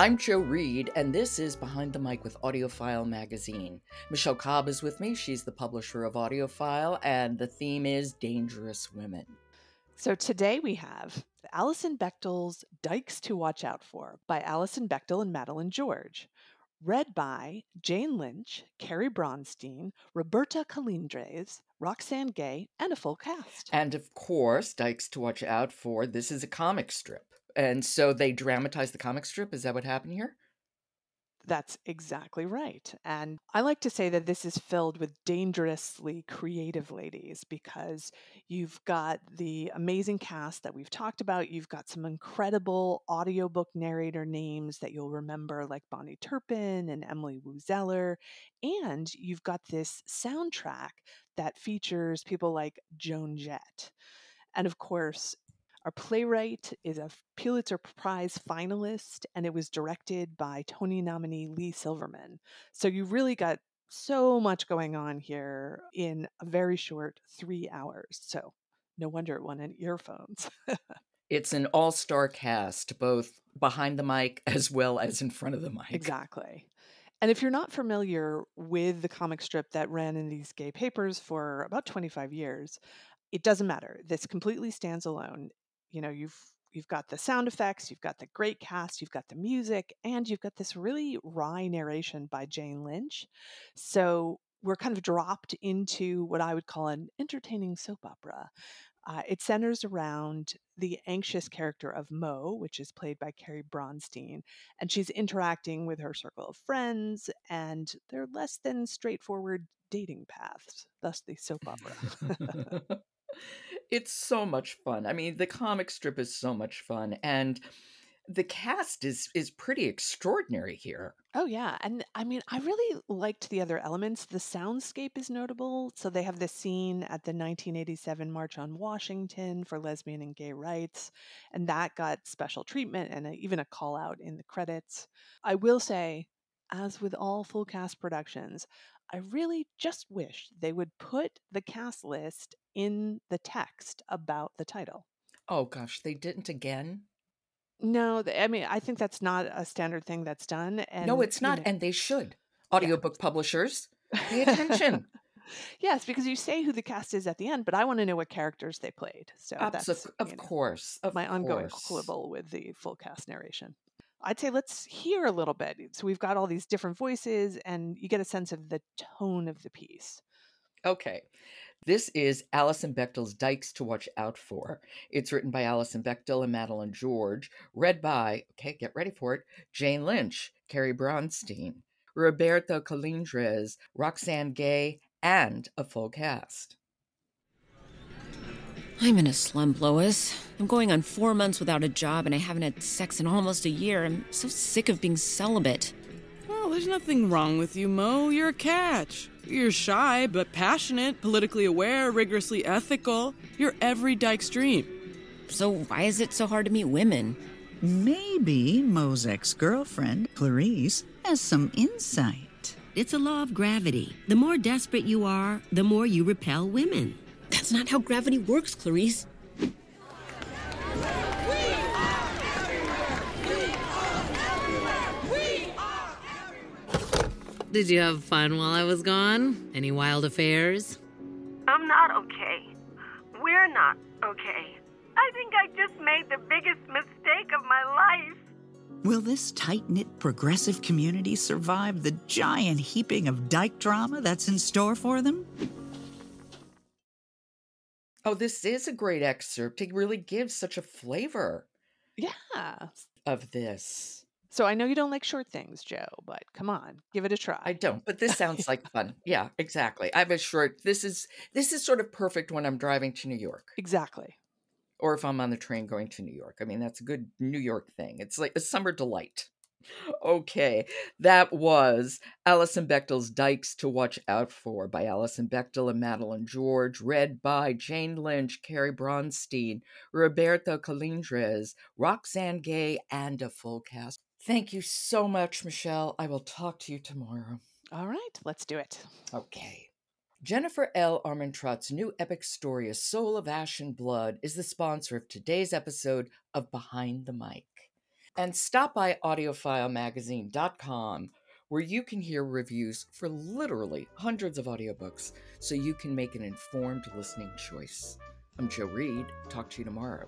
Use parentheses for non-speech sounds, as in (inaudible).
I'm Jo Reed, and this is Behind the Mic with AudioFile Magazine. Michele Cobb is with me. She's the publisher of AudioFile, and the theme is Dangerous Women. So today we have Alison Bechdel's Dykes to Watch Out For by Alison Bechdel and Madeleine George. Read by Jane Lynch, Carrie Brownstein, Roberta Colindrez, Roxane Gay, and a full cast. And of course, Dykes to Watch Out For. This is a comic strip. And so they dramatized the comic strip. Is that what happened here? That's exactly right. And I like to say that this is filled with dangerously creative ladies because you've got the amazing cast that we've talked about. You've got some incredible audiobook narrator names that you'll remember, like Bonnie Turpin and Emily Woo Zeller. And you've got this soundtrack that features people like Joan Jett. And of course, our playwright is a Pulitzer Prize finalist, and it was directed by Tony nominee Leigh Silverman. So you really got so much going on here in a very short three hours. So no wonder it won an earphones. (laughs) it's an all star cast, both behind the mic (laughs) as well as in front of the mic. Exactly. And if you're not familiar with the comic strip that ran in these gay papers for about 25 years, it doesn't matter. This completely stands alone you know you've you've got the sound effects you've got the great cast you've got the music and you've got this really wry narration by jane lynch so we're kind of dropped into what i would call an entertaining soap opera uh, it centers around the anxious character of Mo, which is played by Carrie Brownstein, and she's interacting with her circle of friends, and they're less than straightforward dating paths, thus the soap opera. (laughs) (laughs) (laughs) it's so much fun. I mean, the comic strip is so much fun and the cast is is pretty extraordinary here. Oh yeah, and I mean, I really liked the other elements. The soundscape is notable. So they have this scene at the 1987 March on Washington for lesbian and gay rights, and that got special treatment and a, even a call out in the credits. I will say, as with all full cast productions, I really just wish they would put the cast list in the text about the title. Oh gosh, they didn't again. No, I mean I think that's not a standard thing that's done. And no, it's not, know, and they should. Audiobook yeah. publishers, pay attention. (laughs) yes, because you say who the cast is at the end, but I want to know what characters they played. So that's of, course, of my course. ongoing quibble with the full cast narration. I'd say let's hear a little bit. So we've got all these different voices, and you get a sense of the tone of the piece. Okay. This is Alison Bechdel's Dykes to Watch Out For. It's written by Alison Bechdel and Madeleine George, read by, okay, get ready for it, Jane Lynch, Carrie Brownstein, Roberta Colindrez, Roxane Gay, and a full cast. I'm in a slump, Lois. I'm going on four months without a job and I haven't had sex in almost a year. I'm so sick of being celibate. Well, there's nothing wrong with you, Mo. You're a catch. You're shy, but passionate, politically aware, rigorously ethical. You're every dyke's dream. So, why is it so hard to meet women? Maybe Mo's ex girlfriend, Clarice, has some insight. It's a law of gravity. The more desperate you are, the more you repel women. That's not how gravity works, Clarice. Did you have fun while I was gone? Any wild affairs? I'm not okay. Where You're not okay. I think I just made the biggest mistake of my life. Will this tight knit progressive community survive the giant heaping of dyke drama that's in store for them? Oh, this is a great excerpt. It really gives such a flavor Yeah. of this. So I know you don't like short things, Jo, but come on, give it a try. I don't, but this sounds like fun. Yeah, exactly. I have a short. This is this is sort of perfect when I'm driving to New York, Exactly. or if I'm on the train going to New York. I mean, that's a good New York thing. It's like a summer delight. Okay, that was Alison Bechdel's Dykes to Watch Out For by Alison Bechdel and Madeleine George, read by Jane Lynch, Carrie Brownstein, Roberto Colindrez, Roxane Gay, and a full cast. Thank you so much, Michele. I will talk to you tomorrow. All right, let's do it. Okay. Jennifer L. Armentrout's new epic story, A Soul of Ash and Blood, is the sponsor of today's episode of Behind the Mic. And stop by audiofilemagazine.com where you can hear reviews for literally hundreds of audiobooks so you can make an informed listening choice. I'm Jo Reed. Talk to you tomorrow.